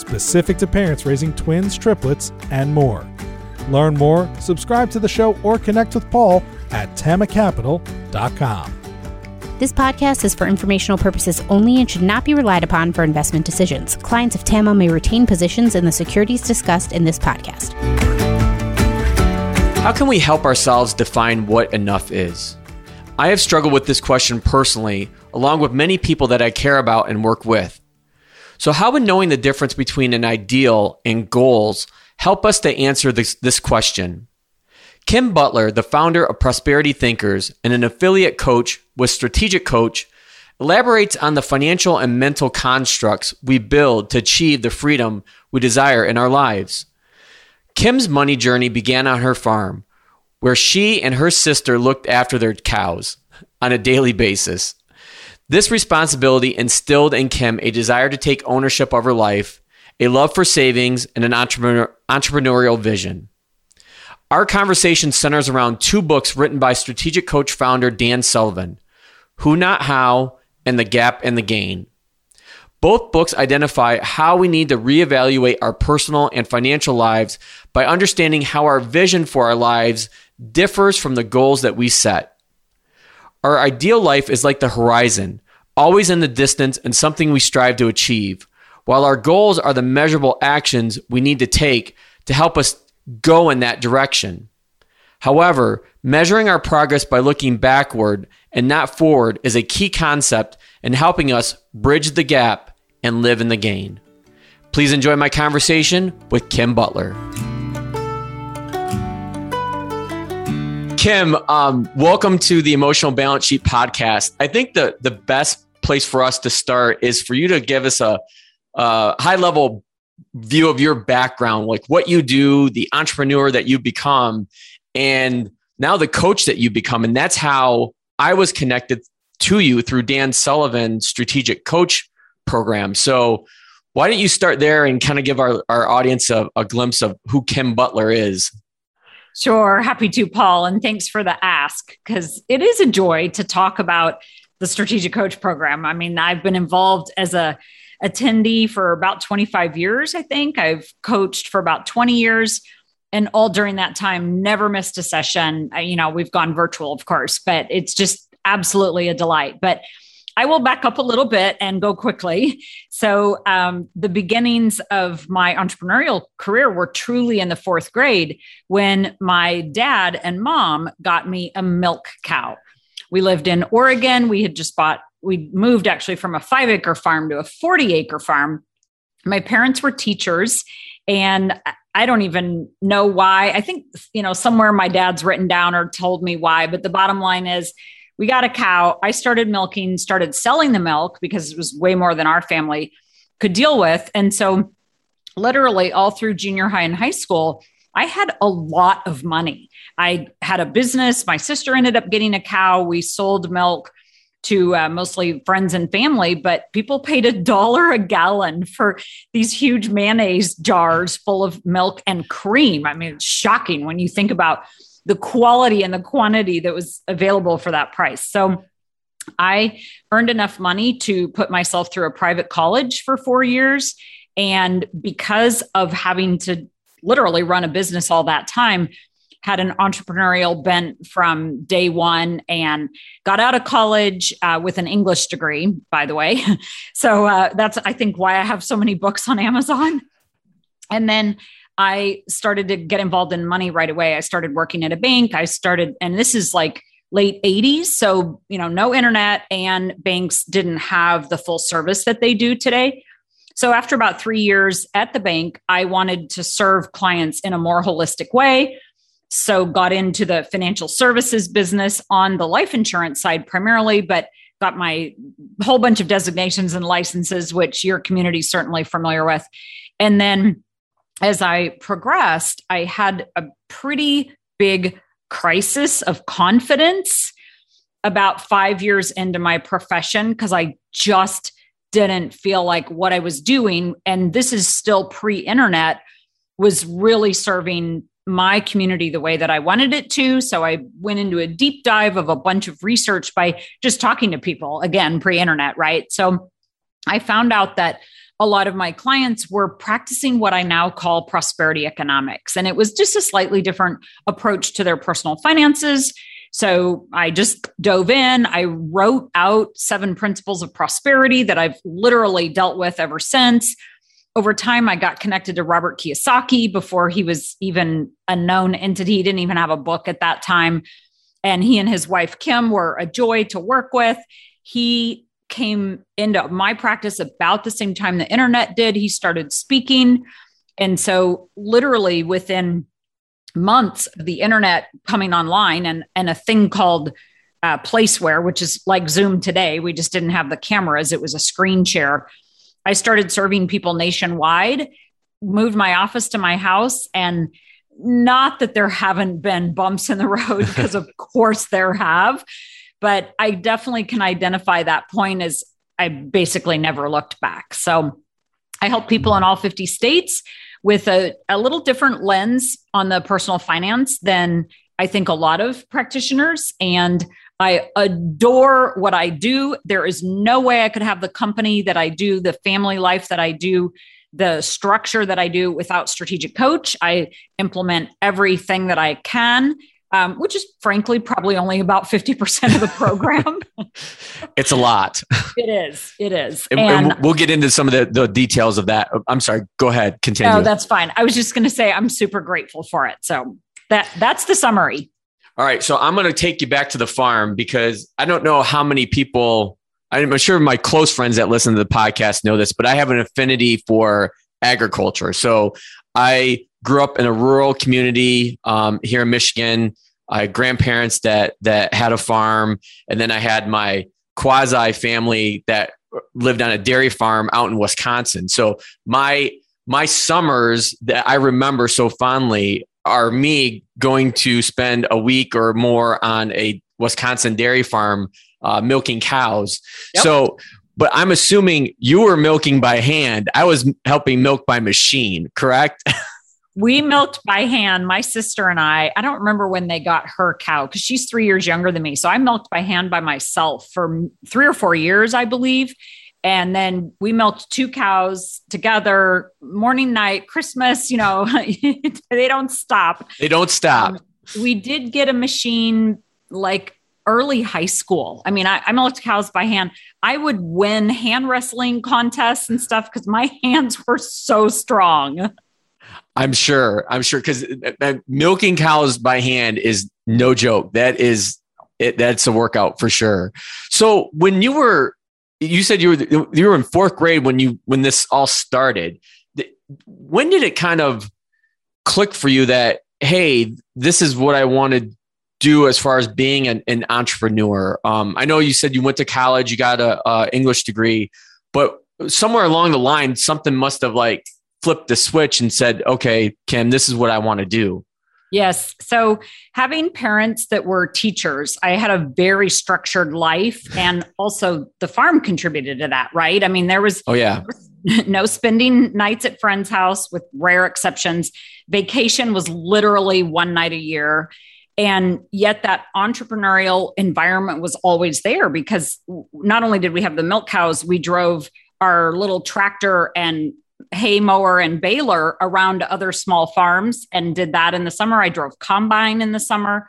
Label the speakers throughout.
Speaker 1: specific to parents raising twins, triplets, and more. Learn more, subscribe to the show, or connect with Paul at tamacapital.com.
Speaker 2: This podcast is for informational purposes only and should not be relied upon for investment decisions. Clients of TAMA may retain positions in the securities discussed in this podcast.
Speaker 3: How can we help ourselves define what enough is? I have struggled with this question personally, along with many people that I care about and work with. So, how would knowing the difference between an ideal and goals help us to answer this, this question? Kim Butler, the founder of Prosperity Thinkers and an affiliate coach with Strategic Coach, elaborates on the financial and mental constructs we build to achieve the freedom we desire in our lives. Kim's money journey began on her farm, where she and her sister looked after their cows on a daily basis. This responsibility instilled in Kim a desire to take ownership of her life, a love for savings, and an entrepreneur, entrepreneurial vision. Our conversation centers around two books written by strategic coach founder Dan Sullivan Who Not How and The Gap and the Gain. Both books identify how we need to reevaluate our personal and financial lives by understanding how our vision for our lives differs from the goals that we set. Our ideal life is like the horizon, always in the distance and something we strive to achieve, while our goals are the measurable actions we need to take to help us go in that direction. However, measuring our progress by looking backward and not forward is a key concept in helping us bridge the gap and live in the gain. Please enjoy my conversation with Kim Butler. Kim, um, welcome to the Emotional Balance Sheet podcast. I think the the best place for us to start is for you to give us a, a high level view of your background, like what you do, the entrepreneur that you become, and now the coach that you become. And that's how I was connected to you through Dan Sullivan's strategic coach program. So why don't you start there and kind of give our, our audience a, a glimpse of who Kim Butler is?
Speaker 4: Sure, happy to, Paul. And thanks for the ask because it is a joy to talk about the strategic coach program. I mean, I've been involved as a attendee for about 25 years, I think. I've coached for about 20 years and all during that time never missed a session. You know, we've gone virtual, of course, but it's just absolutely a delight. But I will back up a little bit and go quickly. So, um, the beginnings of my entrepreneurial career were truly in the fourth grade when my dad and mom got me a milk cow. We lived in Oregon. We had just bought, we moved actually from a five acre farm to a 40 acre farm. My parents were teachers, and I don't even know why. I think, you know, somewhere my dad's written down or told me why, but the bottom line is, we got a cow. I started milking, started selling the milk because it was way more than our family could deal with. And so, literally, all through junior high and high school, I had a lot of money. I had a business. My sister ended up getting a cow. We sold milk to uh, mostly friends and family, but people paid a dollar a gallon for these huge mayonnaise jars full of milk and cream. I mean, it's shocking when you think about the quality and the quantity that was available for that price. So I earned enough money to put myself through a private college for four years. And because of having to literally run a business all that time, had an entrepreneurial bent from day one and got out of college uh, with an English degree, by the way. so uh, that's, I think, why I have so many books on Amazon. And then I started to get involved in money right away. I started working at a bank. I started, and this is like late 80s. So, you know, no internet and banks didn't have the full service that they do today. So, after about three years at the bank, I wanted to serve clients in a more holistic way. So, got into the financial services business on the life insurance side primarily, but got my whole bunch of designations and licenses, which your community is certainly familiar with. And then as I progressed, I had a pretty big crisis of confidence about five years into my profession because I just didn't feel like what I was doing, and this is still pre internet, was really serving my community the way that I wanted it to. So I went into a deep dive of a bunch of research by just talking to people, again, pre internet, right? So I found out that a lot of my clients were practicing what I now call prosperity economics. And it was just a slightly different approach to their personal finances. So I just dove in. I wrote out seven principles of prosperity that I've literally dealt with ever since. Over time, I got connected to Robert Kiyosaki before he was even a known entity. He didn't even have a book at that time. And he and his wife, Kim, were a joy to work with. He came into my practice about the same time the internet did. He started speaking. And so, literally, within months of the internet coming online and, and a thing called uh, PlaceWare, which is like Zoom today. We just didn't have the cameras, it was a screen share. I started serving people nationwide, moved my office to my house, and not that there haven't been bumps in the road, because of course there have, but I definitely can identify that point as I basically never looked back. So I help people in all 50 states with a, a little different lens on the personal finance than I think a lot of practitioners. And I adore what I do. There is no way I could have the company that I do, the family life that I do, the structure that I do without strategic coach. I implement everything that I can. Um, which is frankly probably only about 50% of the program.
Speaker 3: it's a lot.
Speaker 4: It is. It is.
Speaker 3: And, and, we'll get into some of the, the details of that. I'm sorry. Go ahead. Continue.
Speaker 4: No, that's fine. I was just going to say I'm super grateful for it. So that that's the summary.
Speaker 3: All right. So I'm going to take you back to the farm because I don't know how many people, I'm sure my close friends that listen to the podcast know this, but I have an affinity for agriculture. So I grew up in a rural community um, here in Michigan. I had grandparents that that had a farm, and then I had my quasi family that lived on a dairy farm out in Wisconsin. So my my summers that I remember so fondly are me going to spend a week or more on a Wisconsin dairy farm uh, milking cows. Yep. So, but I'm assuming you were milking by hand. I was helping milk by machine, correct?
Speaker 4: we milked by hand, my sister and I. I don't remember when they got her cow because she's three years younger than me. So I milked by hand by myself for three or four years, I believe. And then we milked two cows together, morning, night, Christmas, you know, they don't stop.
Speaker 3: They don't stop. Um,
Speaker 4: we did get a machine like early high school. I mean, I, I milked cows by hand. I would win hand wrestling contests and stuff because my hands were so strong.
Speaker 3: I'm sure. I'm sure because uh, uh, milking cows by hand is no joke. That is it. That's a workout for sure. So when you were you said you were you were in fourth grade when you when this all started. When did it kind of click for you that hey, this is what I want to do as far as being an, an entrepreneur? Um, I know you said you went to college, you got a, a English degree, but somewhere along the line, something must have like flipped the switch and said, okay, Kim, this is what I want to do.
Speaker 4: Yes. So having parents that were teachers, I had a very structured life and also the farm contributed to that, right? I mean, there was
Speaker 3: Oh yeah.
Speaker 4: no spending nights at friends' house with rare exceptions. Vacation was literally one night a year. And yet that entrepreneurial environment was always there because not only did we have the milk cows, we drove our little tractor and hay mower and baler around other small farms and did that in the summer. I drove combine in the summer.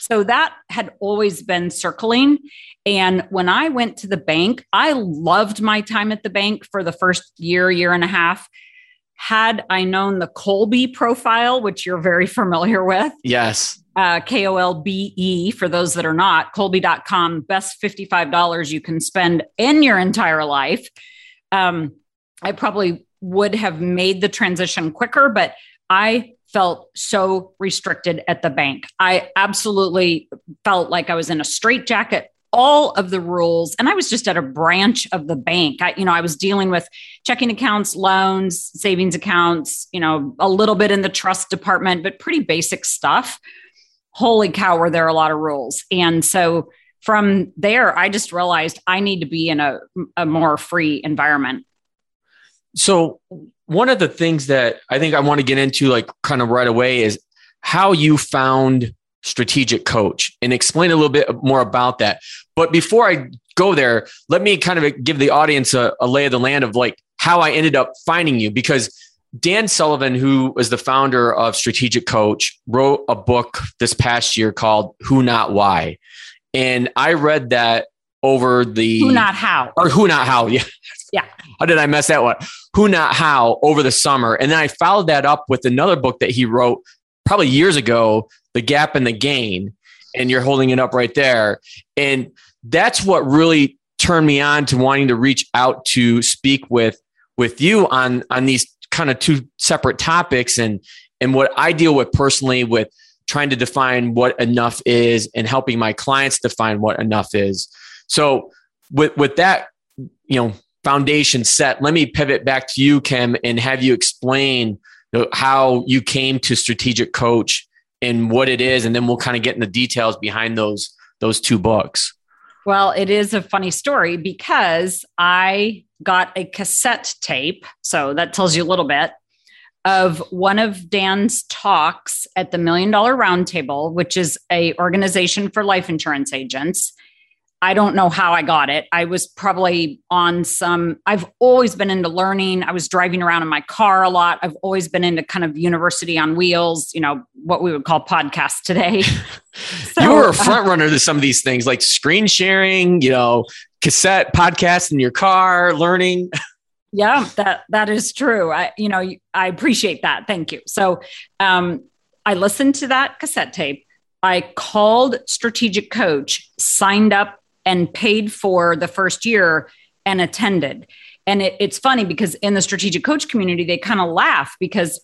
Speaker 4: So that had always been circling. And when I went to the bank, I loved my time at the bank for the first year, year and a half. Had I known the Kolbe profile, which you're very familiar with.
Speaker 3: Yes.
Speaker 4: Uh, K O L B E for those that are not, Kolbe.com, best $55 you can spend in your entire life. Um, I probably would have made the transition quicker, but I felt so restricted at the bank. I absolutely felt like I was in a straitjacket all of the rules. And I was just at a branch of the bank. I, you know, I was dealing with checking accounts, loans, savings accounts, you know, a little bit in the trust department, but pretty basic stuff. Holy cow, were there a lot of rules. And so from there, I just realized I need to be in a, a more free environment.
Speaker 3: So, one of the things that I think I want to get into, like kind of right away, is how you found strategic coach and explain a little bit more about that. But before I go there, let me kind of give the audience a, a lay of the land of like how I ended up finding you because Dan Sullivan, who was the founder of Strategic Coach, wrote a book this past year called Who Not Why. And I read that over the
Speaker 4: Who Not How.
Speaker 3: Or Who Not How. Yeah.
Speaker 4: Yeah.
Speaker 3: How did I mess that one? Who Not How over the summer. And then I followed that up with another book that he wrote probably years ago the gap and the gain, and you're holding it up right there. And that's what really turned me on to wanting to reach out to speak with with you on on these kind of two separate topics and and what I deal with personally with trying to define what enough is and helping my clients define what enough is. So with with that, you know, foundation set, let me pivot back to you, Kim, and have you explain how you came to strategic coach and what it is, and then we'll kind of get in the details behind those those two books.
Speaker 4: Well, it is a funny story because I got a cassette tape, so that tells you a little bit of one of Dan's talks at the Million Dollar Roundtable, which is a organization for life insurance agents. I don't know how I got it. I was probably on some, I've always been into learning. I was driving around in my car a lot. I've always been into kind of university on wheels, you know, what we would call podcasts today.
Speaker 3: so, you were a uh, front runner to some of these things like screen sharing, you know, cassette podcasts in your car, learning.
Speaker 4: yeah, that that is true. I, you know, I appreciate that. Thank you. So um, I listened to that cassette tape. I called Strategic Coach, signed up and paid for the first year and attended. And it, it's funny because in the strategic coach community, they kind of laugh because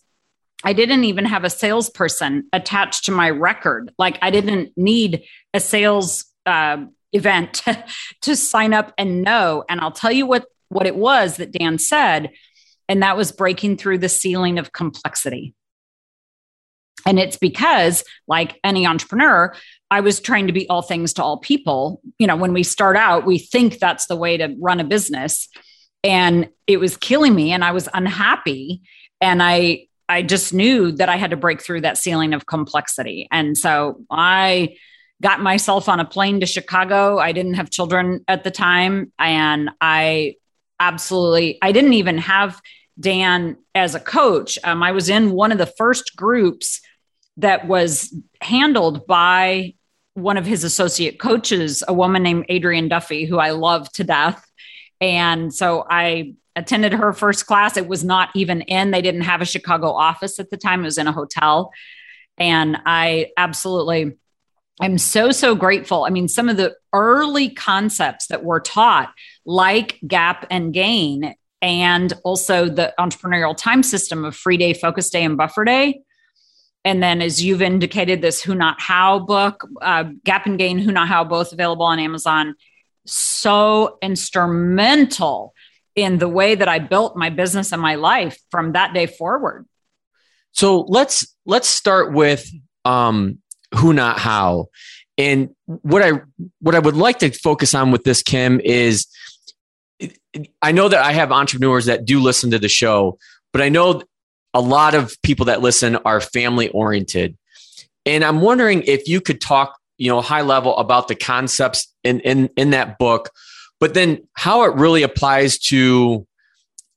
Speaker 4: I didn't even have a salesperson attached to my record. Like I didn't need a sales uh, event to sign up and know. And I'll tell you what what it was that Dan said, and that was breaking through the ceiling of complexity. And it's because, like any entrepreneur, I was trying to be all things to all people. You know, when we start out, we think that's the way to run a business. And it was killing me and I was unhappy. And I I just knew that I had to break through that ceiling of complexity. And so I got myself on a plane to Chicago. I didn't have children at the time. And I absolutely, I didn't even have Dan as a coach. Um, I was in one of the first groups that was handled by one of his associate coaches, a woman named Adrienne Duffy, who I love to death. And so I attended her first class. It was not even in, they didn't have a Chicago office at the time, it was in a hotel. And I absolutely I'm so, so grateful. I mean, some of the early concepts that were taught, like gap and gain, and also the entrepreneurial time system of free day, focus day, and buffer day, and then, as you've indicated, this Who Not How book, uh, Gap and Gain, Who Not How, both available on Amazon. So instrumental in the way that I built my business and my life from that day forward.
Speaker 3: So let's let's start with um, Who Not How, and what I what I would like to focus on with this, Kim, is I know that I have entrepreneurs that do listen to the show, but I know a lot of people that listen are family oriented. And I'm wondering if you could talk, you know, high level about the concepts in, in, in that book, but then how it really applies to,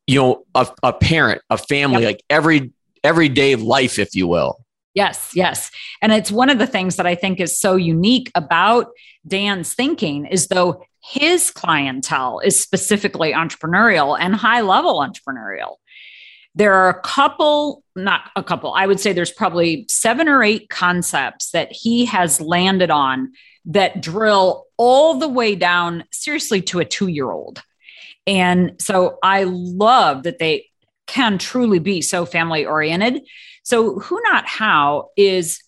Speaker 3: you know, a, a parent, a family, yep. like every everyday life, if you will.
Speaker 4: Yes, yes. And it's one of the things that I think is so unique about Dan's thinking is though his clientele is specifically entrepreneurial and high level entrepreneurial there are a couple, not a couple, I would say there's probably seven or eight concepts that he has landed on that drill all the way down, seriously, to a two year old. And so I love that they can truly be so family oriented. So, Who Not How is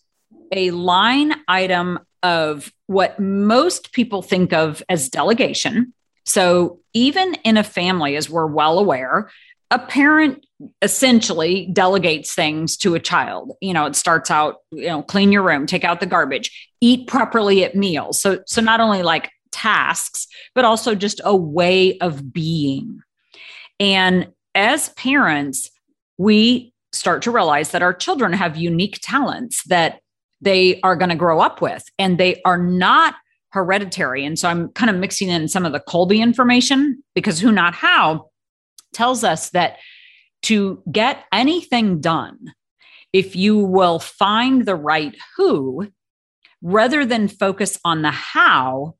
Speaker 4: a line item of what most people think of as delegation. So, even in a family, as we're well aware, a parent essentially delegates things to a child. You know, it starts out, you know, clean your room, take out the garbage, eat properly at meals. So, so not only like tasks, but also just a way of being. And as parents, we start to realize that our children have unique talents that they are going to grow up with, and they are not hereditary. And so I'm kind of mixing in some of the Kolbe information because Who Not How tells us that to get anything done, if you will find the right who, rather than focus on the how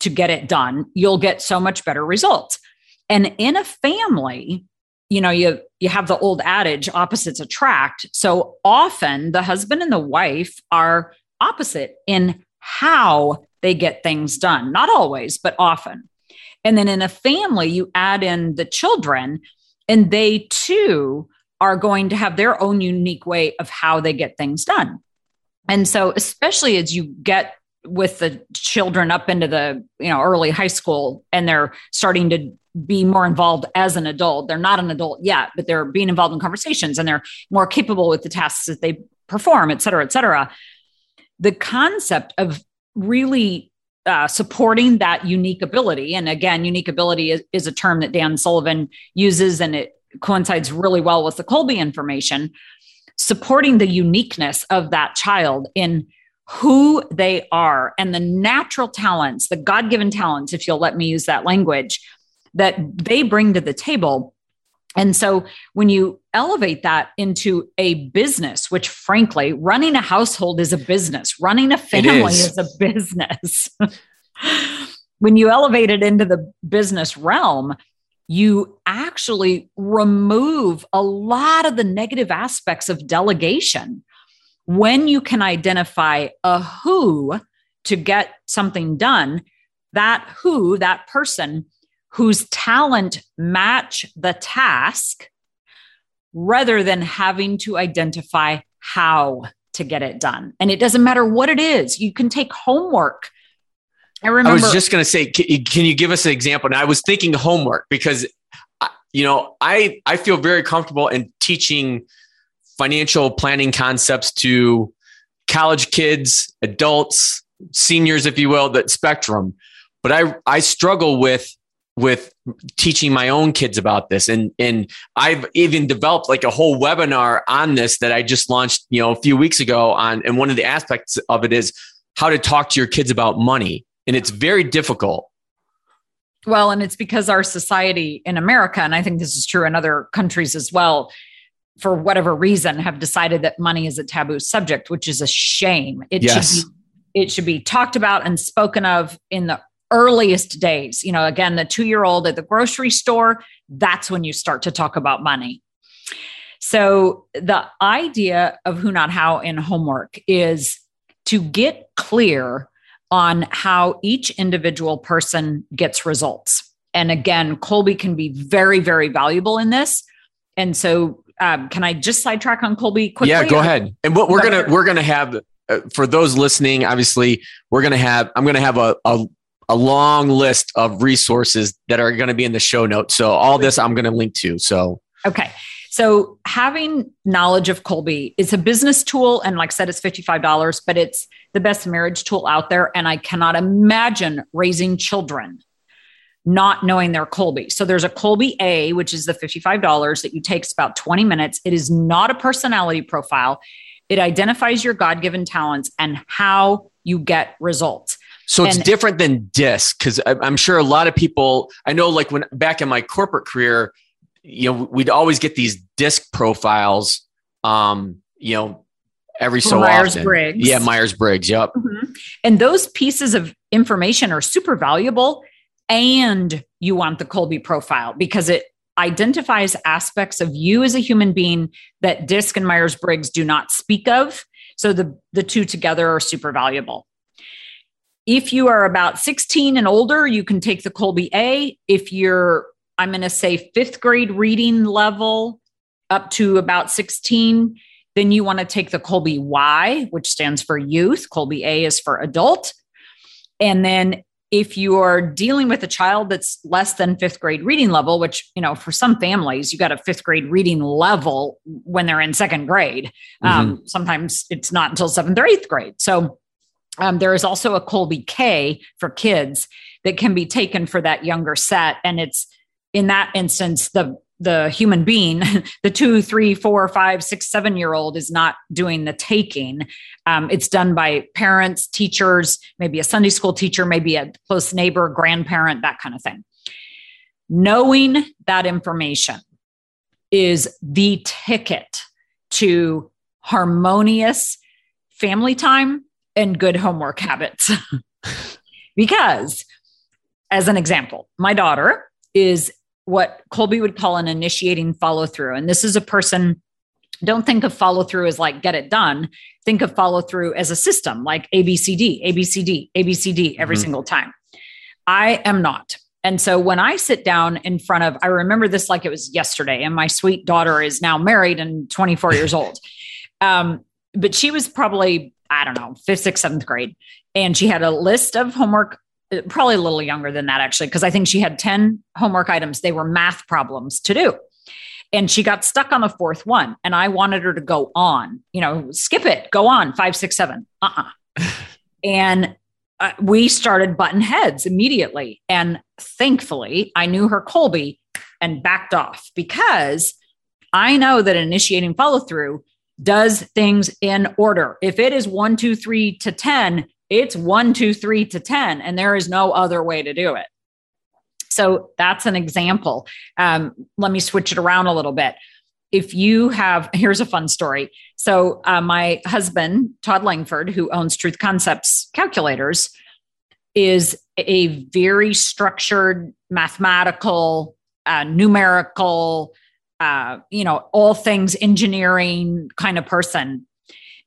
Speaker 4: to get it done, you'll get so much better results. And in a family, you know, you you have the old adage opposites attract. So often the husband and the wife are opposite in how they get things done. Not always, but often. And then in a family, you add in the children, and they too are going to have their own unique way of how they get things done. And so, especially as you get with the children up into the you know early high school and they're starting to be more involved as an adult they're not an adult yet but they're being involved in conversations and they're more capable with the tasks that they perform et cetera et cetera the concept of really uh, supporting that unique ability. And again, unique ability is, is a term that Dan Sullivan uses, and it coincides really well with the Kolbe information. Supporting the uniqueness of that child in who they are and the natural talents, the God given talents, if you'll let me use that language, that they bring to the table. And so when you elevate that into a business, which frankly, running a household is a business, running a family is. is a business. when you elevate it into the business realm, you actually remove a lot of the negative aspects of delegation. When you can identify a who to get something done, that who, that person whose talent match the task rather than having to identify how to get it done. And it doesn't matter what it is. You can take homework.
Speaker 3: I remember. I was just going to say, can you give us an example? And I was thinking homework because, you know, I I feel very comfortable in teaching financial planning concepts to college kids, adults, seniors, if you will, that spectrum. But I I struggle with with teaching my own kids about this. And and I've even developed like a whole webinar on this that I just launched you know a few weeks ago on and one of the aspects of it is how to talk to your kids about money. And it's very difficult.
Speaker 4: Well and it's because our society in America and I think this is true in other countries as well for whatever reason have decided that money is a taboo subject which is a shame. It yes. should be it should be talked about and spoken of in the earliest days. You know, again, the two year old at the grocery store, that's when you start to talk about money. So, the idea of who, not how in homework is to get clear on how each individual person gets results. And again, Kolbe can be very, very valuable in this. And so, um, can I just sidetrack on Kolbe quickly?
Speaker 3: Yeah, go ahead. And what we're gonna we're gonna have uh, for those listening, obviously, we're gonna have I'm gonna have a, a a long list of resources that are going to be in the show notes. So all this I'm going to link to. So
Speaker 4: okay. So having knowledge of Kolbe is a business tool, and like I said, it's fifty-five dollars, but it's the best marriage tool out there. And I cannot imagine raising children not knowing their Kolbe. So there's a Kolbe A, which is the fifty-five dollars that you takes about twenty minutes. It is not a personality profile. It identifies your God-given talents and how you get results.
Speaker 3: So it's and, different than DISC because I'm sure a lot of people I know like when back in my corporate career, you know, we'd always get these DISC profiles, um, you know, every so Myers often. Briggs. Yeah, Myers Briggs. Yep. Mm-hmm.
Speaker 4: And those pieces of information are super valuable. And you want the Kolbe profile because it identifies aspects of you as a human being that DISC and Myers Briggs do not speak of. So the, the two together are super valuable. If you are about 16 and older, you can take the Kolbe A. If you're, I'm going to say fifth grade reading level up to about 16, then you want to take the Kolbe Y, which stands for youth. Kolbe A is for adult. And then if you're dealing with a child that's less than fifth grade reading level, which, you know, for some families, you got a fifth grade reading level when they're in second grade. Mm-hmm. Um, sometimes it's not until seventh or eighth grade. So um, there is also a Kolbe K for kids that can be taken for that younger set. And it's in that instance, the the human being, the two, three, four, five, six, seven year old is not doing the taking. Um, it's done by parents, teachers, maybe a Sunday school teacher, maybe a close neighbor, grandparent, that kind of thing. Knowing that information is the ticket to harmonious family time and good homework habits. because, as an example, my daughter is what Kolbe would call an initiating follow through. And this is a person, don't think of follow through as like get it done. Think of follow through as a system, like ABCD, ABCD, ABCD every mm-hmm. single time. I am not. And so when I sit down in front of, I remember this like it was yesterday, and my sweet daughter is now married and 24 years old. Um, but she was probably, I don't know, fifth, sixth, seventh grade. And she had a list of homework probably a little younger than that actually because i think she had 10 homework items. They were math problems to do. And she got stuck on the fourth one and i wanted her to go on you know skip it go on five six seven uh-uh. And uh, we started button heads immediately. And thankfully i knew her Kolbe and backed off because i know that initiating follow through does things in order if it is one two three to ten it's one, two, three to 10, and there is no other way to do it. So that's an example. Um, let me switch it around a little bit. If you have, here's a fun story. So, uh, my husband, Todd Langford, who owns Truth Concepts Calculators, is a very structured, mathematical, uh, numerical, uh, you know, all things engineering kind of person.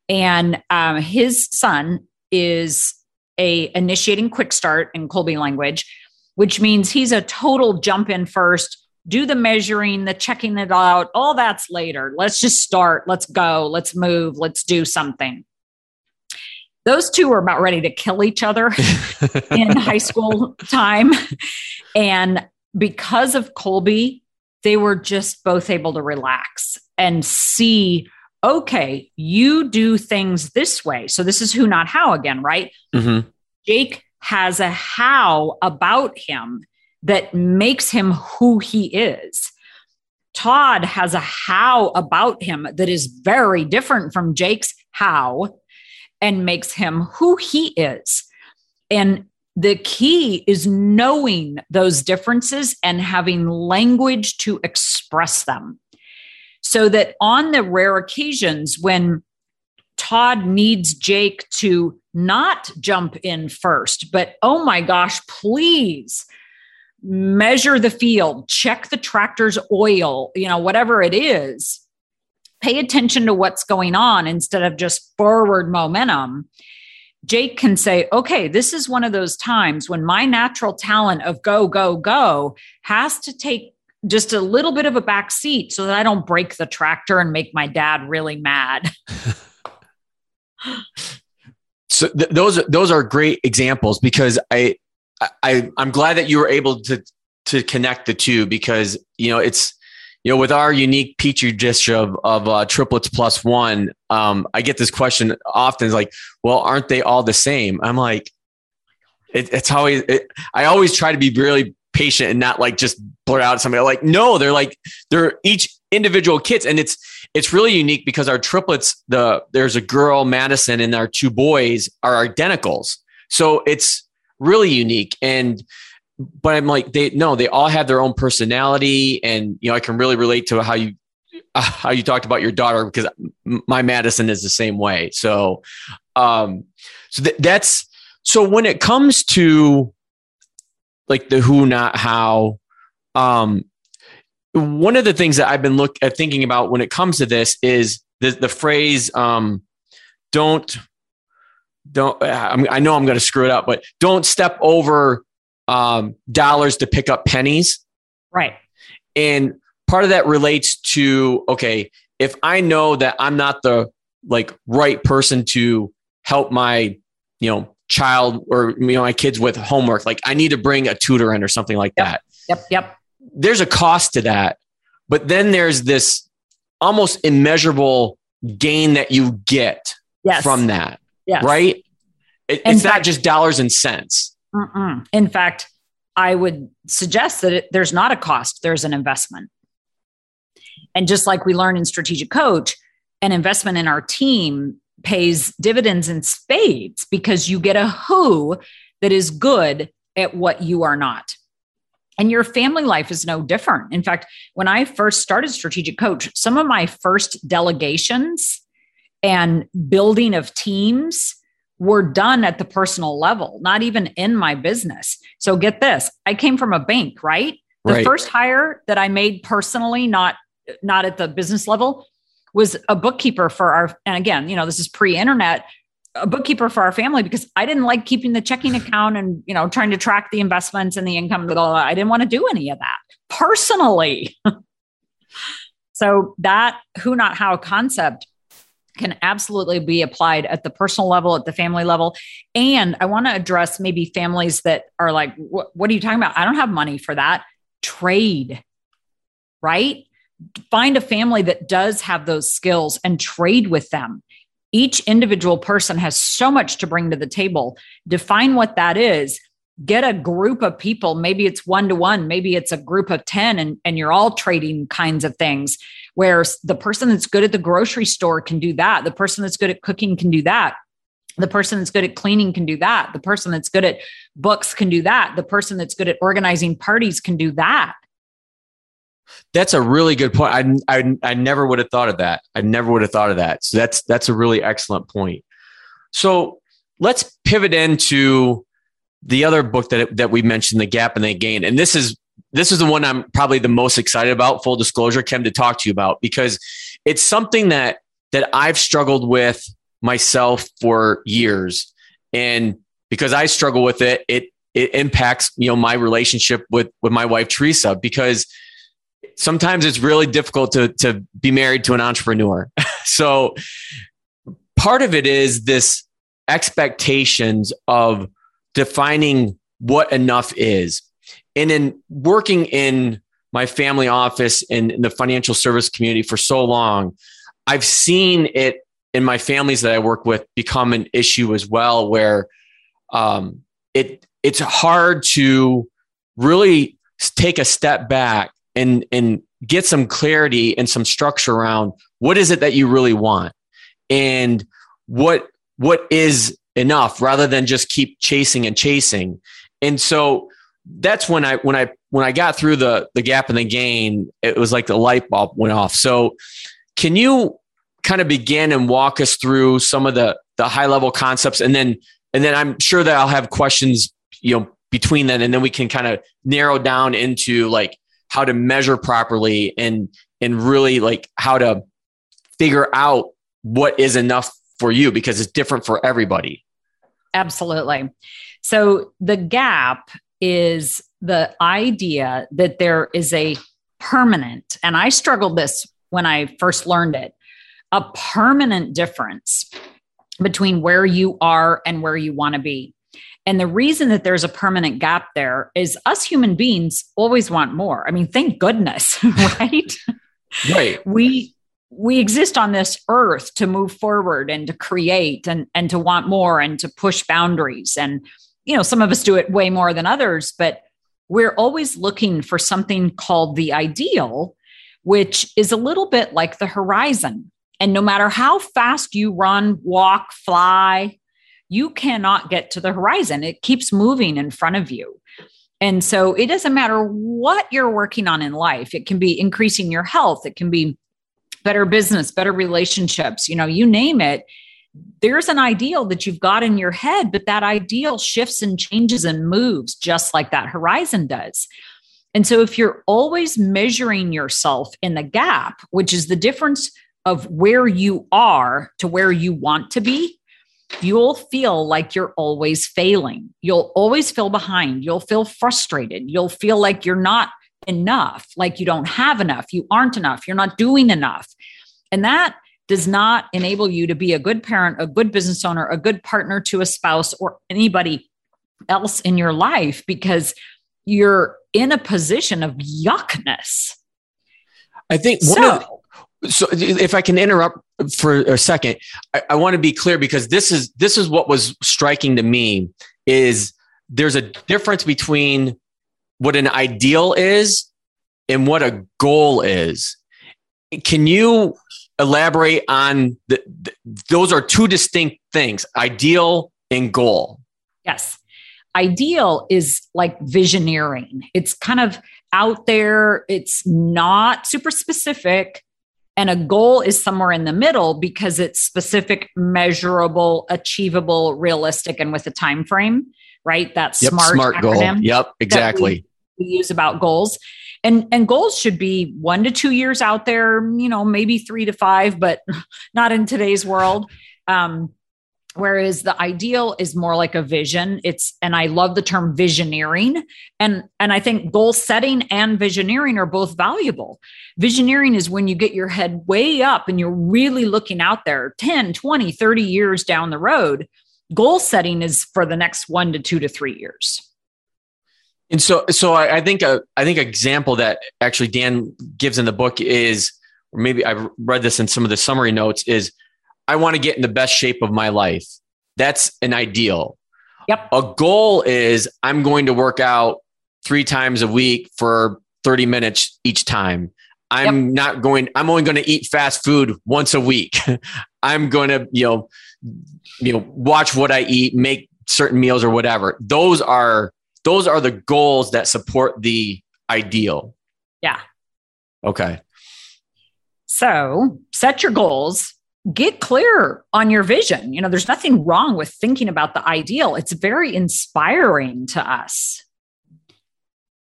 Speaker 4: And um, his son is a initiating quick start in Kolbe language, which means he's a total jump in first, do the measuring, the checking it out, all that's later. Let's just start. Let's go. Let's move. Let's do something. Those two were about ready to kill each other in high school time. And because of Kolbe, they were just both able to relax and see okay, you do things this way. So this is who, not how again, right? Mm-hmm. Jake has a how about him that makes him who he is. Todd has a how about him that is very different from Jake's how and makes him who he is. And the key is knowing those differences and having language to express them so that on the rare occasions when Todd needs Jake to not jump in first, but oh my gosh, please measure the field, check the tractor's oil, you know, whatever it is. Pay attention to what's going on instead of just forward momentum. Jake can say, okay, this is one of those times when my natural talent of go, go, go has to take just a little bit of a back seat so that I don't break the tractor and make my dad really mad.
Speaker 3: so th- those those are great examples because I I I'm glad that you were able to to connect the two because you know it's you know with our unique petri dish of of uh, triplets plus one um, I get this question often like well aren't they all the same? I'm like it, it's always it, I always try to be really patient and not like just blur out somebody. Like no they're like they're each individual kits and it's it's really unique because our triplets the there's a girl madison and our two boys are identicals. So it's really unique and but i'm like they no they all have their own personality and you know i can really relate to how you uh, how you talked about your daughter because my madison is the same way so um so th- that's so when it comes to like the who, not how. Um, one of the things that I've been look at uh, thinking about when it comes to this is the the phrase um, "don't don't." I know I'm going to screw it up, but don't step over um, dollars to pick up pennies.
Speaker 4: Right.
Speaker 3: And part of that relates to okay, if I know that I'm not the like right person to help my you know child or you know my kids with homework like i need to bring a tutor in or something like
Speaker 4: yep.
Speaker 3: that
Speaker 4: yep yep
Speaker 3: there's a cost to that but then there's this almost immeasurable gain that you get
Speaker 4: yes.
Speaker 3: from that
Speaker 4: yes.
Speaker 3: right it, it's fact, not just dollars and cents
Speaker 4: mm-mm. in fact i would suggest that it, there's not a cost there's an investment and just like we learn in strategic coach an investment in our team pays dividends in spades because you get a who that is good at what you are not. And your family life is no different. In fact, when I first started Strategic Coach, some of my first delegations and building of teams were done at the personal level, not even in my business. So get this, I came from a bank, right? The right. first hire that I made personally, not not at the business level, was a bookkeeper for our, and again, you know, this is pre-internet, a bookkeeper for our family because I didn't like keeping the checking account and, you know, trying to track the investments and the income. Blah, blah, blah. I didn't want to do any of that personally. so that who, not how concept can absolutely be applied at the personal level, at the family level. And I want to address maybe families that are like, what are you talking about? I don't have money for that. Trade, right? find a family that does have those skills and trade with them. Each individual person has so much to bring to the table. Define what that is. Get a group of people. Maybe it's one to one, maybe it's a group of 10, and, and you're all trading kinds of things. Where the person that's good at the grocery store can do that. The person that's good at cooking can do that. The person that's good at cleaning can do that. The person that's good at books can do that. The person that's good at organizing parties can do that
Speaker 3: that's a really good point. I, I, I never would have thought of that. I never would have thought of that. So that's that's a really excellent point. So let's pivot into the other book that that we mentioned, The Gap and the Gain. And this is this is the one I'm probably the most excited about. Full disclosure, Kim, to talk to you about because it's something that that I've struggled with myself for years, and because I struggle with it, it it impacts you know my relationship with with my wife Teresa because sometimes it's really difficult to to be married to an entrepreneur. so part of it is this expectations of defining what enough is. And in working in my family office and in the financial service community for so long, I've seen it in my families that I work with become an issue as well, where um, it it's hard to really take a step back and and get some clarity and some structure around what is it that you really want and what what is enough rather than just keep chasing and chasing. And so that's when i when i when i got through the the gap and the gain it was like the light bulb went off so can you kind of begin and walk us through some of the the high level concepts and then and then i'm sure that i'll have questions you know between then and then we can kind of narrow down into like how to measure properly and and really like how to figure out what is enough for you because it's different for everybody.
Speaker 4: Absolutely. So the gap is the idea that there is a permanent, and I struggled this when I first learned it, a permanent difference between where you are and where you want to be. And the reason that there's a permanent gap there is us human beings always want more. I mean, thank goodness, right?
Speaker 3: right.
Speaker 4: We we exist on this earth to move forward and to create and and to want more and to push boundaries and you know, some of us do it way more than others, but we're always looking for something called the ideal, which is a little bit like the horizon. And no matter how fast you run, walk, fly, you cannot get to the horizon. It keeps moving in front of you. And so it doesn't matter what you're working on in life. It can be increasing your health, it can be better business, better relationships, you know, you name it. There's an ideal that you've got in your head, but that ideal shifts and changes and moves just like that horizon does. And so if you're always measuring yourself in the gap, which is the difference of where you are to where you want to be, you'll feel like you're always failing. You'll always feel behind. You'll feel frustrated. You'll feel like you're not enough, like you don't have enough, you aren't enough, you're not doing enough. And that does not enable you to be a good parent, a good business owner, a good partner to a spouse or anybody else in your life because you're in a position of yuckness.
Speaker 3: I think one so, of, so if I can interrupt for a second, I, I want to be clear because this is this is what was striking to me is there's a difference between what an ideal is and what a goal is. Can you elaborate on the, the, those are two distinct things ideal and goal.
Speaker 4: Yes. Ideal is like visioneering. It's kind of out there. It's not super specific. And a goal is somewhere in the middle because it's specific measurable achievable realistic and with a time frame right? That
Speaker 3: yep,
Speaker 4: smart
Speaker 3: smart goal. yep exactly
Speaker 4: we, we use about goals and and goals should be one to two years out there you know maybe three to five but not in today's world. Um, whereas the ideal is more like a vision. It's and i love the term visioneering. And and i think goal setting and visioneering are both valuable. Visioneering is when you get your head way up and you're really looking out there 10 20 30 years down the road. Goal setting is for the next one to two to three years
Speaker 3: and so, so I, I think a, I think example that actually Dan gives in the book is, or maybe I've read this in some of the summary notes, is I want to get in the best shape of my life. That's an ideal.
Speaker 4: Yep.
Speaker 3: A goal is I'm going to work out three times a week for 30 minutes each time. I'm yep. not going, I'm only going to eat fast food once a week. I'm going to, you know, you know, watch what I eat, make certain meals or whatever. Those are those are the goals that support the ideal.
Speaker 4: Yeah.
Speaker 3: Okay.
Speaker 4: So set your goals, get clear on your vision. You know, there's nothing wrong with thinking about the ideal, it's very inspiring to us.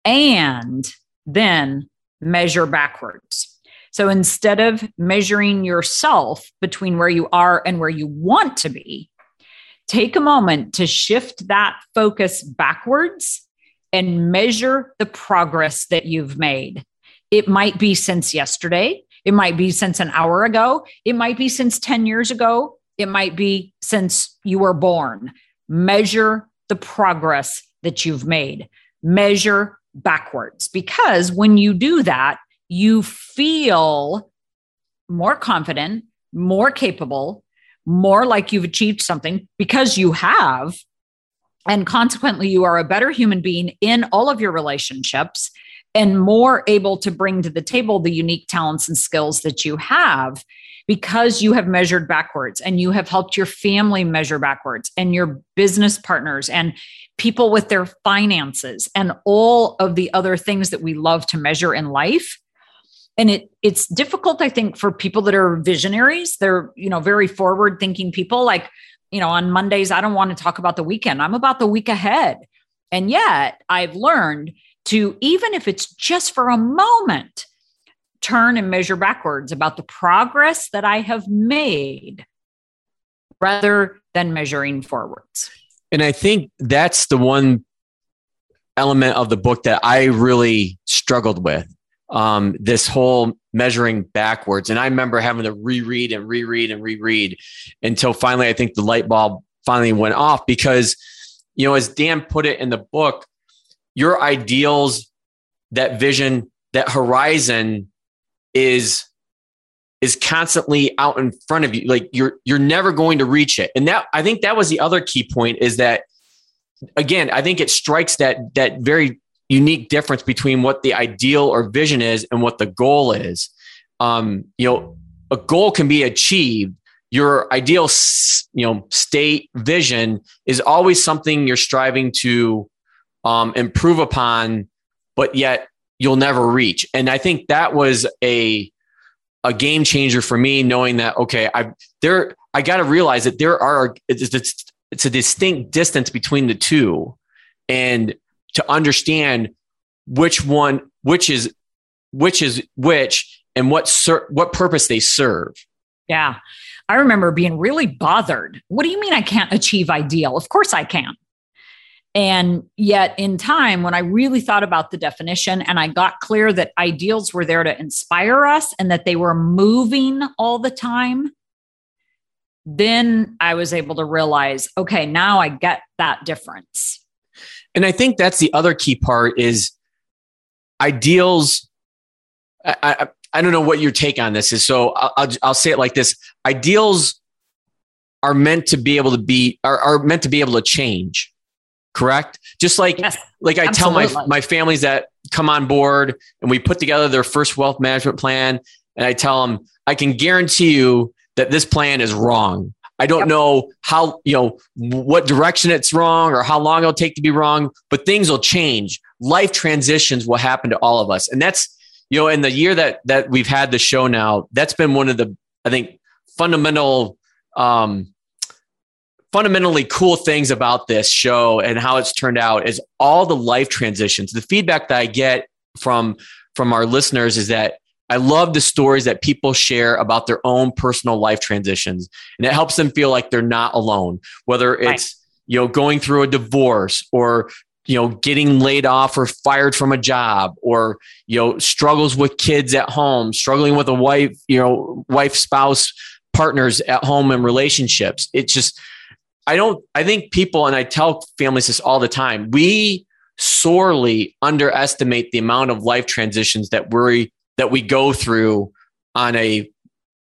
Speaker 4: And then measure backwards. So instead of measuring yourself between where you are and where you want to be, take a moment to shift that focus backwards and measure the progress that you've made. It might be since yesterday, it might be since an hour ago, it might be since 10 years ago, it might be since you were born. Measure the progress that you've made, measure backwards, because when you do that, you feel more confident, more capable, more like you've achieved something because you have. And consequently, you are a better human being in all of your relationships and more able to bring to the table the unique talents and skills that you have because you have measured backwards and you have helped your family measure backwards and your business partners and people with their finances and all of the other things that we love to measure in life and it it's difficult i think for people that are visionaries they're you know very forward thinking people like you know on mondays i don't want to talk about the weekend i'm about the week ahead. And yet i've learned to even if it's just for a moment turn and measure backwards about the progress that i have made rather than measuring forwards.
Speaker 3: And i think that's the one element of the book that i really struggled with um, this whole measuring backwards. And I remember having to reread and reread and reread until finally I think the light bulb finally went off because, you know, as Dan put it in the book, your ideals, that vision, that horizon is is constantly out in front of you like you're you're never going to reach it and that i think that was the other key point is that again i think it strikes that that very unique difference between what the ideal or vision is and what the goal is. Um, you know, a goal can be achieved. Your ideal, you know, state vision is always something you're striving to um, improve upon, but yet you'll never reach. And I think that was a a game changer for me, knowing that okay, I there I got to realize that there are it's, it's, it's a distinct distance between the two, and to understand which one, which is, which is which, and what ser- what purpose they serve.
Speaker 4: Yeah, I remember being really bothered. What do you mean I can't achieve ideal? Of course I can. And yet, in time, when I really thought about the definition and I got clear that ideals were there to inspire us and that they were moving all the time, then I was able to realize, okay, now I get that difference.
Speaker 3: And I think that's the other key part is ideals. I, I, I don't know what your take on this is. So I'll, I'll, I'll say it like this ideals are meant to be able to be, are, are meant to be able to change. Correct. Just like, yes, like I absolutely. tell my, my families that come on board and we put together their first wealth management plan. And I tell them, I can guarantee you that this plan is wrong. I don't yep. know how, you know, what direction it's wrong or how long it'll take to be wrong, but things will change. Life transitions will happen to all of us. And that's, you know, in the year that that we've had the show now, that's been one of the, I think, fundamental um fundamentally cool things about this show and how it's turned out is all the life transitions. The feedback that I get from from our listeners is that I love the stories that people share about their own personal life transitions. And it helps them feel like they're not alone, whether it's, right. you know, going through a divorce or, you know, getting laid off or fired from a job or, you know, struggles with kids at home, struggling with a wife, you know, wife, spouse, partners at home and relationships. It's just, I don't, I think people, and I tell families this all the time, we sorely underestimate the amount of life transitions that we that we go through on a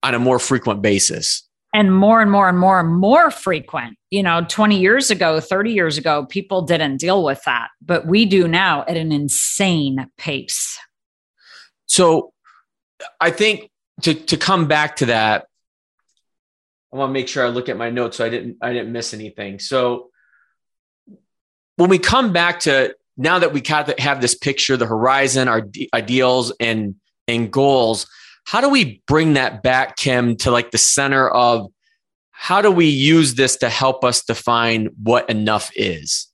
Speaker 3: on a more frequent basis.
Speaker 4: And more and more and more and more frequent. You know 20 years ago 30 years ago people didn't deal with that but we do now at an insane pace.
Speaker 3: So i think to to come back to that i want to make sure i look at my notes so i didn't i didn't miss anything. So when we come back to now that we have this picture the horizon our ideals and and goals how do we bring that back kim to like the center of how do we use this to help us define what enough is?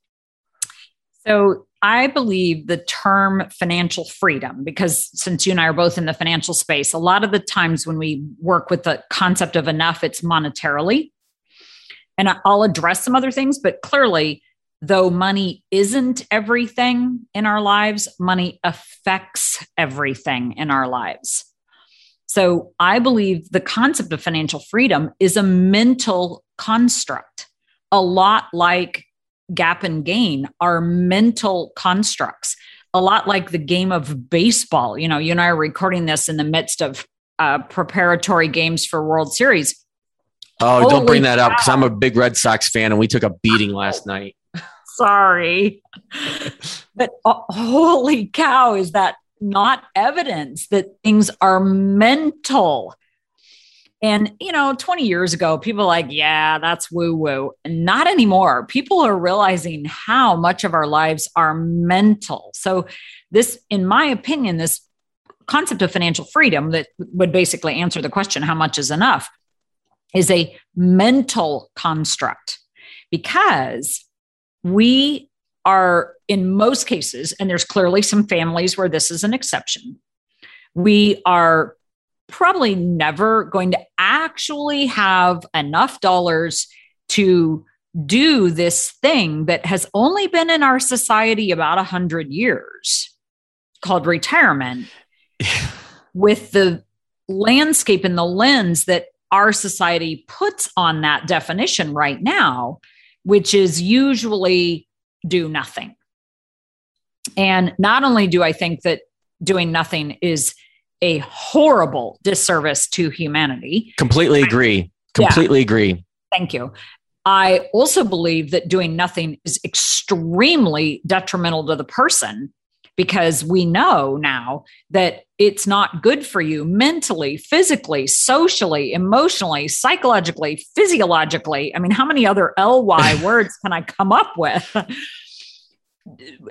Speaker 4: So i believe the term financial freedom because since you and i are both in the financial space a lot of the times when we work with the concept of enough it's monetarily. And i'll address some other things but clearly though money isn't everything in our lives, money affects everything in our lives. So I believe the concept of financial freedom is a mental construct, a lot like gap and gain are mental constructs, a lot like the game of baseball. You know, you and I are recording this in the midst of uh, preparatory games for World Series.
Speaker 3: Oh, Holy don't bring that up because I'm a big Red Sox fan and we took a beating last night
Speaker 4: sorry. but uh, holy cow, is that not evidence that things are mental? And, you know, 20 years ago, people like, yeah, that's woo woo. Not anymore. People are realizing how much of our lives are mental. So, this, in my opinion, this concept of financial freedom that would basically answer the question, how much is enough, is a mental construct because we are in most cases, and there's clearly some families where this is an exception, we are probably never going to actually have enough dollars to do this thing that has only been in our society about 100 years called retirement with the landscape and the lens that our society puts on that definition right now which is usually do nothing. And not only do I think that doing nothing is a horrible disservice to humanity.
Speaker 3: Completely agree. Completely yeah. agree.
Speaker 4: Thank you. I also believe that doing nothing is extremely detrimental to the person because we know now that it's not good for you mentally, physically, socially, emotionally, psychologically, physiologically. I mean, how many other LY words can I come up with?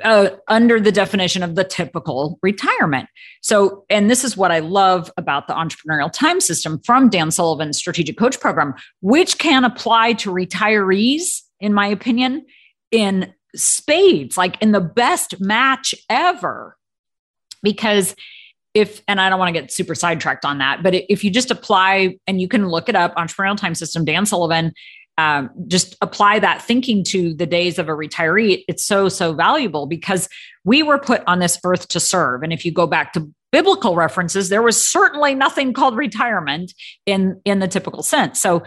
Speaker 4: Uh, under the definition of the typical retirement. So, and this is what I love about the entrepreneurial time system from Dan Sullivan's strategic coach program, which can apply to retirees, in my opinion, in spades, like in the best match ever. Because if, and I don't want to get super sidetracked on that, but if you just apply and you can look it up, entrepreneurial time system, Dan Sullivan, um, just apply that thinking to the days of a retiree. It's so, so valuable because we were put on this earth to serve. And if you go back to biblical references, there was certainly nothing called retirement in, in the typical sense. So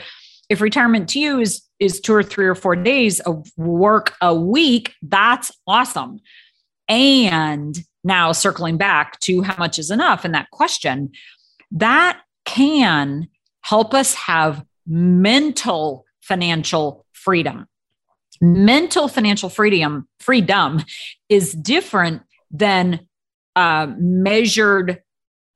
Speaker 4: if retirement to you is is two or three or four days of work a week, that's awesome. And now circling back to how much is enough and that question, that can help us have mental financial freedom. Mental financial freedom, freedom is different than uh, measured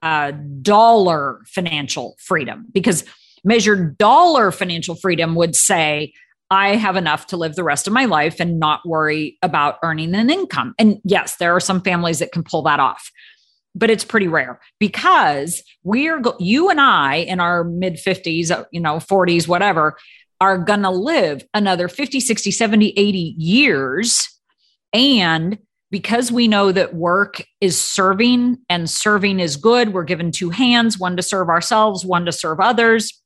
Speaker 4: uh, dollar financial freedom because measured dollar financial freedom would say, I have enough to live the rest of my life and not worry about earning an income. And yes, there are some families that can pull that off, but it's pretty rare because we're, you and I in our mid 50s, uh, you know, 40s, whatever, are going to live another 50, 60, 70, 80 years. And because we know that work is serving and serving is good, we're given two hands, one to serve ourselves, one to serve others,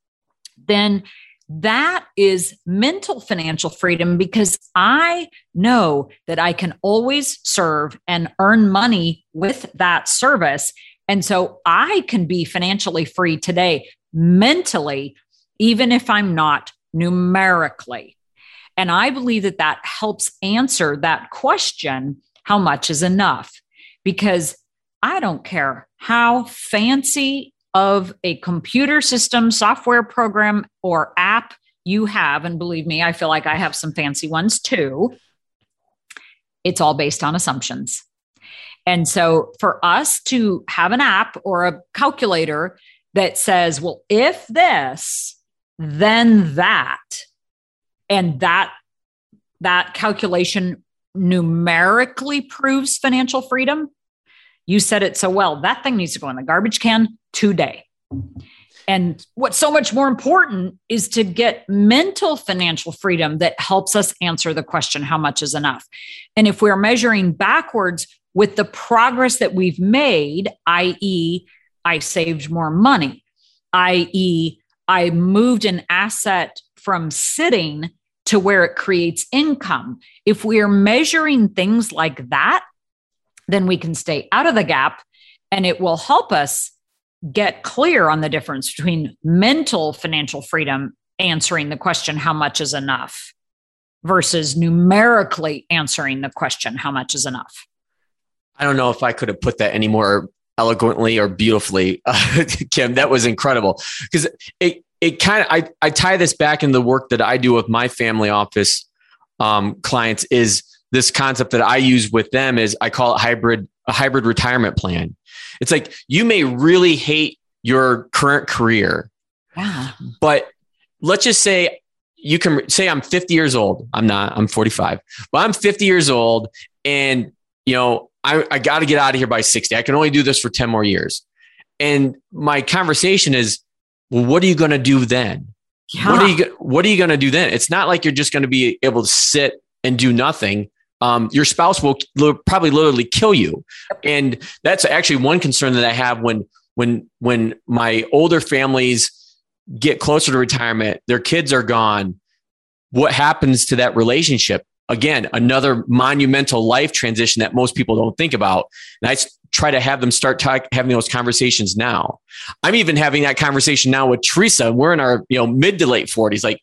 Speaker 4: then that is mental financial freedom because I know that I can always serve and earn money with that service. And so I can be financially free today, mentally, even if I'm not numerically. And I believe that that helps answer that question how much is enough? Because I don't care how fancy of a computer system, software program, or app you have. And believe me, I feel like I have some fancy ones too. It's all based on assumptions. And so for us to have an app or a calculator that says, well, if this, then that, and that that calculation numerically proves financial freedom, you said it so well. That thing needs to go in the garbage can today. And what's so much more important is to get mental financial freedom that helps us answer the question, how much is enough? And if we're measuring backwards with the progress that we've made, i.e., I saved more money, i.e., I moved an asset from sitting to where it creates income. If we are measuring things like that, then we can stay out of the gap and it will help us get clear on the difference between mental financial freedom, answering the question, how much is enough, versus numerically answering the question, how much is enough.
Speaker 3: I don't know if I could have put that any more eloquently or beautifully, Kim. That was incredible because it it kind of I, I tie this back in the work that I do with my family office um, clients is this concept that I use with them is I call it hybrid a hybrid retirement plan. It's like you may really hate your current career,
Speaker 4: yeah.
Speaker 3: but let's just say you can say I'm 50 years old. I'm not. I'm 45, but I'm 50 years old, and you know I, I got to get out of here by 60. I can only do this for 10 more years. And my conversation is well, what are you going to do then? Yeah. What are you What are you going to do then? It's not like you're just going to be able to sit and do nothing. Um, your spouse will probably literally kill you, and that's actually one concern that I have when when when my older families get closer to retirement, their kids are gone. What happens to that relationship? Again, another monumental life transition that most people don't think about. And I try to have them start talk, having those conversations now. I'm even having that conversation now with Teresa. We're in our you know mid to late 40s. Like,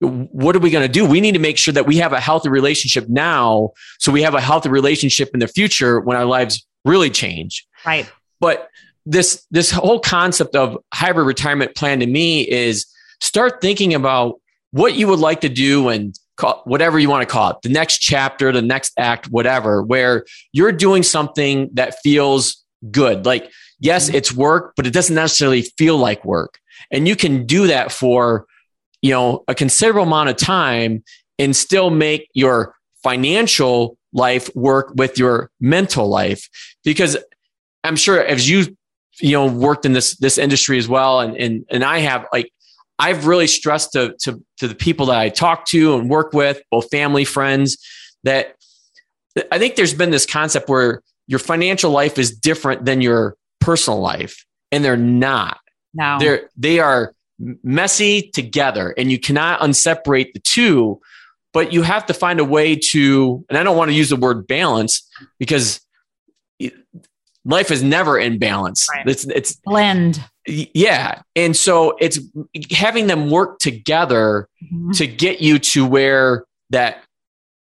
Speaker 3: what are we going to do? We need to make sure that we have a healthy relationship now, so we have a healthy relationship in the future when our lives really change.
Speaker 4: Right.
Speaker 3: But this this whole concept of hybrid retirement plan to me is start thinking about what you would like to do and call, whatever you want to call it, the next chapter, the next act, whatever, where you're doing something that feels good. Like, yes, mm-hmm. it's work, but it doesn't necessarily feel like work. And you can do that for, you know, a considerable amount of time and still make your financial life work with your mental life. Because I'm sure as you, you know, worked in this, this industry as well, and, and, and I have like, I've really stressed to, to, to the people that I talk to and work with, both family, friends, that I think there's been this concept where your financial life is different than your personal life, and they're not.
Speaker 4: No.
Speaker 3: They're they are messy together, and you cannot unseparate the two. But you have to find a way to, and I don't want to use the word balance because life is never in balance.
Speaker 4: Right.
Speaker 3: It's it's
Speaker 4: Blend.
Speaker 3: yeah, and so it's having them work together
Speaker 4: Mhm.
Speaker 3: to get you to where that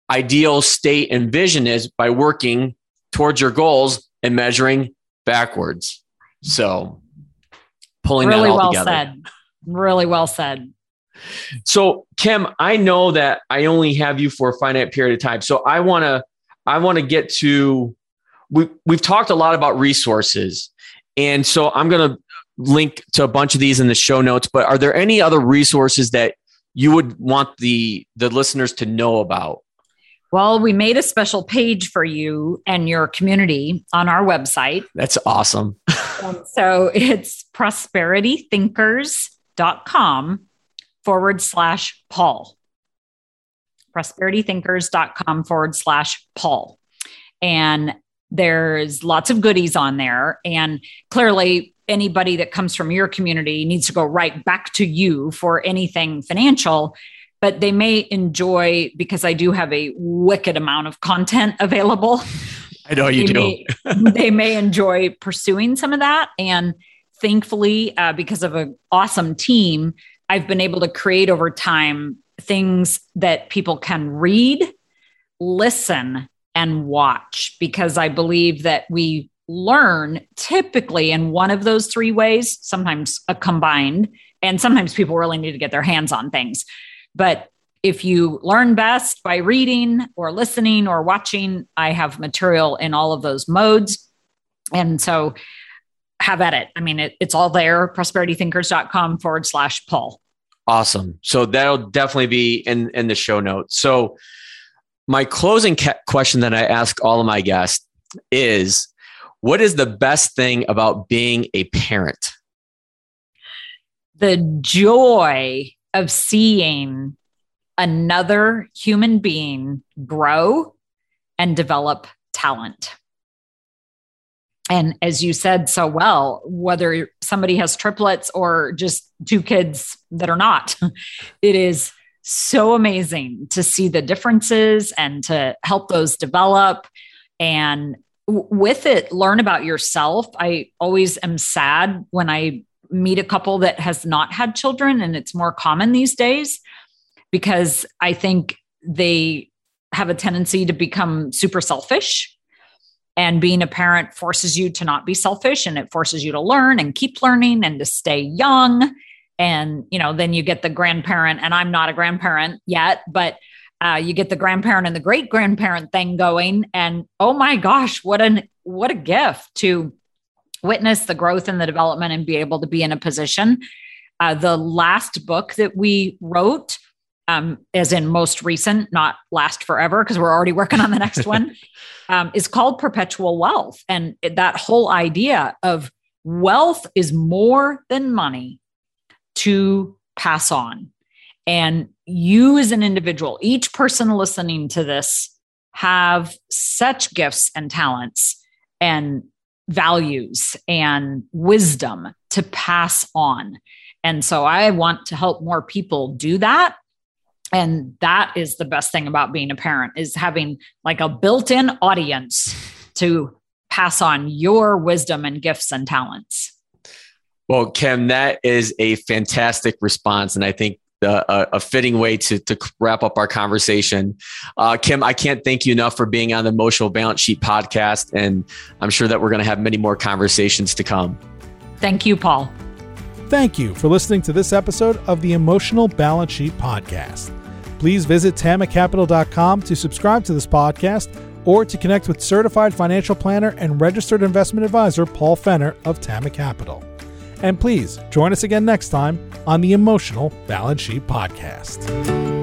Speaker 3: ideal state and vision is by working towards your goals and measuring backwards. So pulling
Speaker 4: Really
Speaker 3: that all
Speaker 4: well
Speaker 3: together.
Speaker 4: said. Really well said.
Speaker 3: So Kim, I know that I only have you for a finite period of time. So I want to I want to get to we we've talked a lot about resources. And so I'm going to link to a bunch of these in the show notes, but are there any other resources that you would want the the listeners to know about?
Speaker 4: Well, we made a special page for you and your community on our website.
Speaker 3: That's awesome.
Speaker 4: So it's prosperitythinkers.com forward slash Paul. Prosperitythinkers.com forward slash Paul. And there's lots of goodies on there. And clearly, anybody that comes from your community needs to go right back to you for anything financial. But they may enjoy because I do have a wicked amount of content available
Speaker 3: I know you
Speaker 4: they
Speaker 3: do.
Speaker 4: May, they may enjoy pursuing some of that. And thankfully, uh, because of an awesome team, I've been able to create over time things that people can read, listen, and watch because I believe that we learn typically in one of those three ways, sometimes a combined, and sometimes people really need to get their hands on things. But if you learn best by reading or listening or watching, I have material in all of those modes. And so have at it. I mean, it, it's all there, prosperitythinkers.com forward slash Paul.
Speaker 3: Awesome. So that'll definitely be in in the show notes. So my closing ca- question that I ask all of my guests is what is the best thing about being a parent?
Speaker 4: The joy of seeing another human being grow and develop talent. And as you said so well, whether somebody has triplets or just two kids that are not, it is so amazing to see the differences and to help those develop. And with it, learn about yourself. I always am sad when I meet a couple that has not had children, and it's more common these days because I think they have a tendency to become super selfish and being a parent forces you to not be selfish and it forces you to learn and keep learning and to stay young. And you know then you get the grandparent and i'm not a grandparent yet but uh, you get the grandparent and the great grandparent thing going. And oh my gosh what an what a gift to witness the growth and the development and be able to be in a position. Uh, the last book that we wrote um, as in most recent, not last forever, because we're already working on the next one, um, is called Perpetual Wealth. And that whole idea of wealth is more than money to pass on. And you, as an individual, each person listening to this, have such gifts and talents and values and wisdom to pass on. And so I want to help more people do that and that is the best thing about being a parent is having like a built-in audience to pass on your wisdom and gifts and talents
Speaker 3: Well, Kim, that is a fantastic response. And I think uh, a, a fitting way to, to wrap up our conversation. Uh, Kim, I can't thank you enough for being on the Emotional Balance Sheet podcast. And I'm sure that we're going to have many more conversations to come.
Speaker 4: thank you paul
Speaker 1: Thank you for listening to this episode of the Emotional Balance Sheet Podcast. Please visit tamacapital.com to subscribe to this podcast or to connect with certified financial planner and registered investment advisor Paul Fenner of Tama Capital. And please join us again next time on the Emotional Balance Sheet Podcast.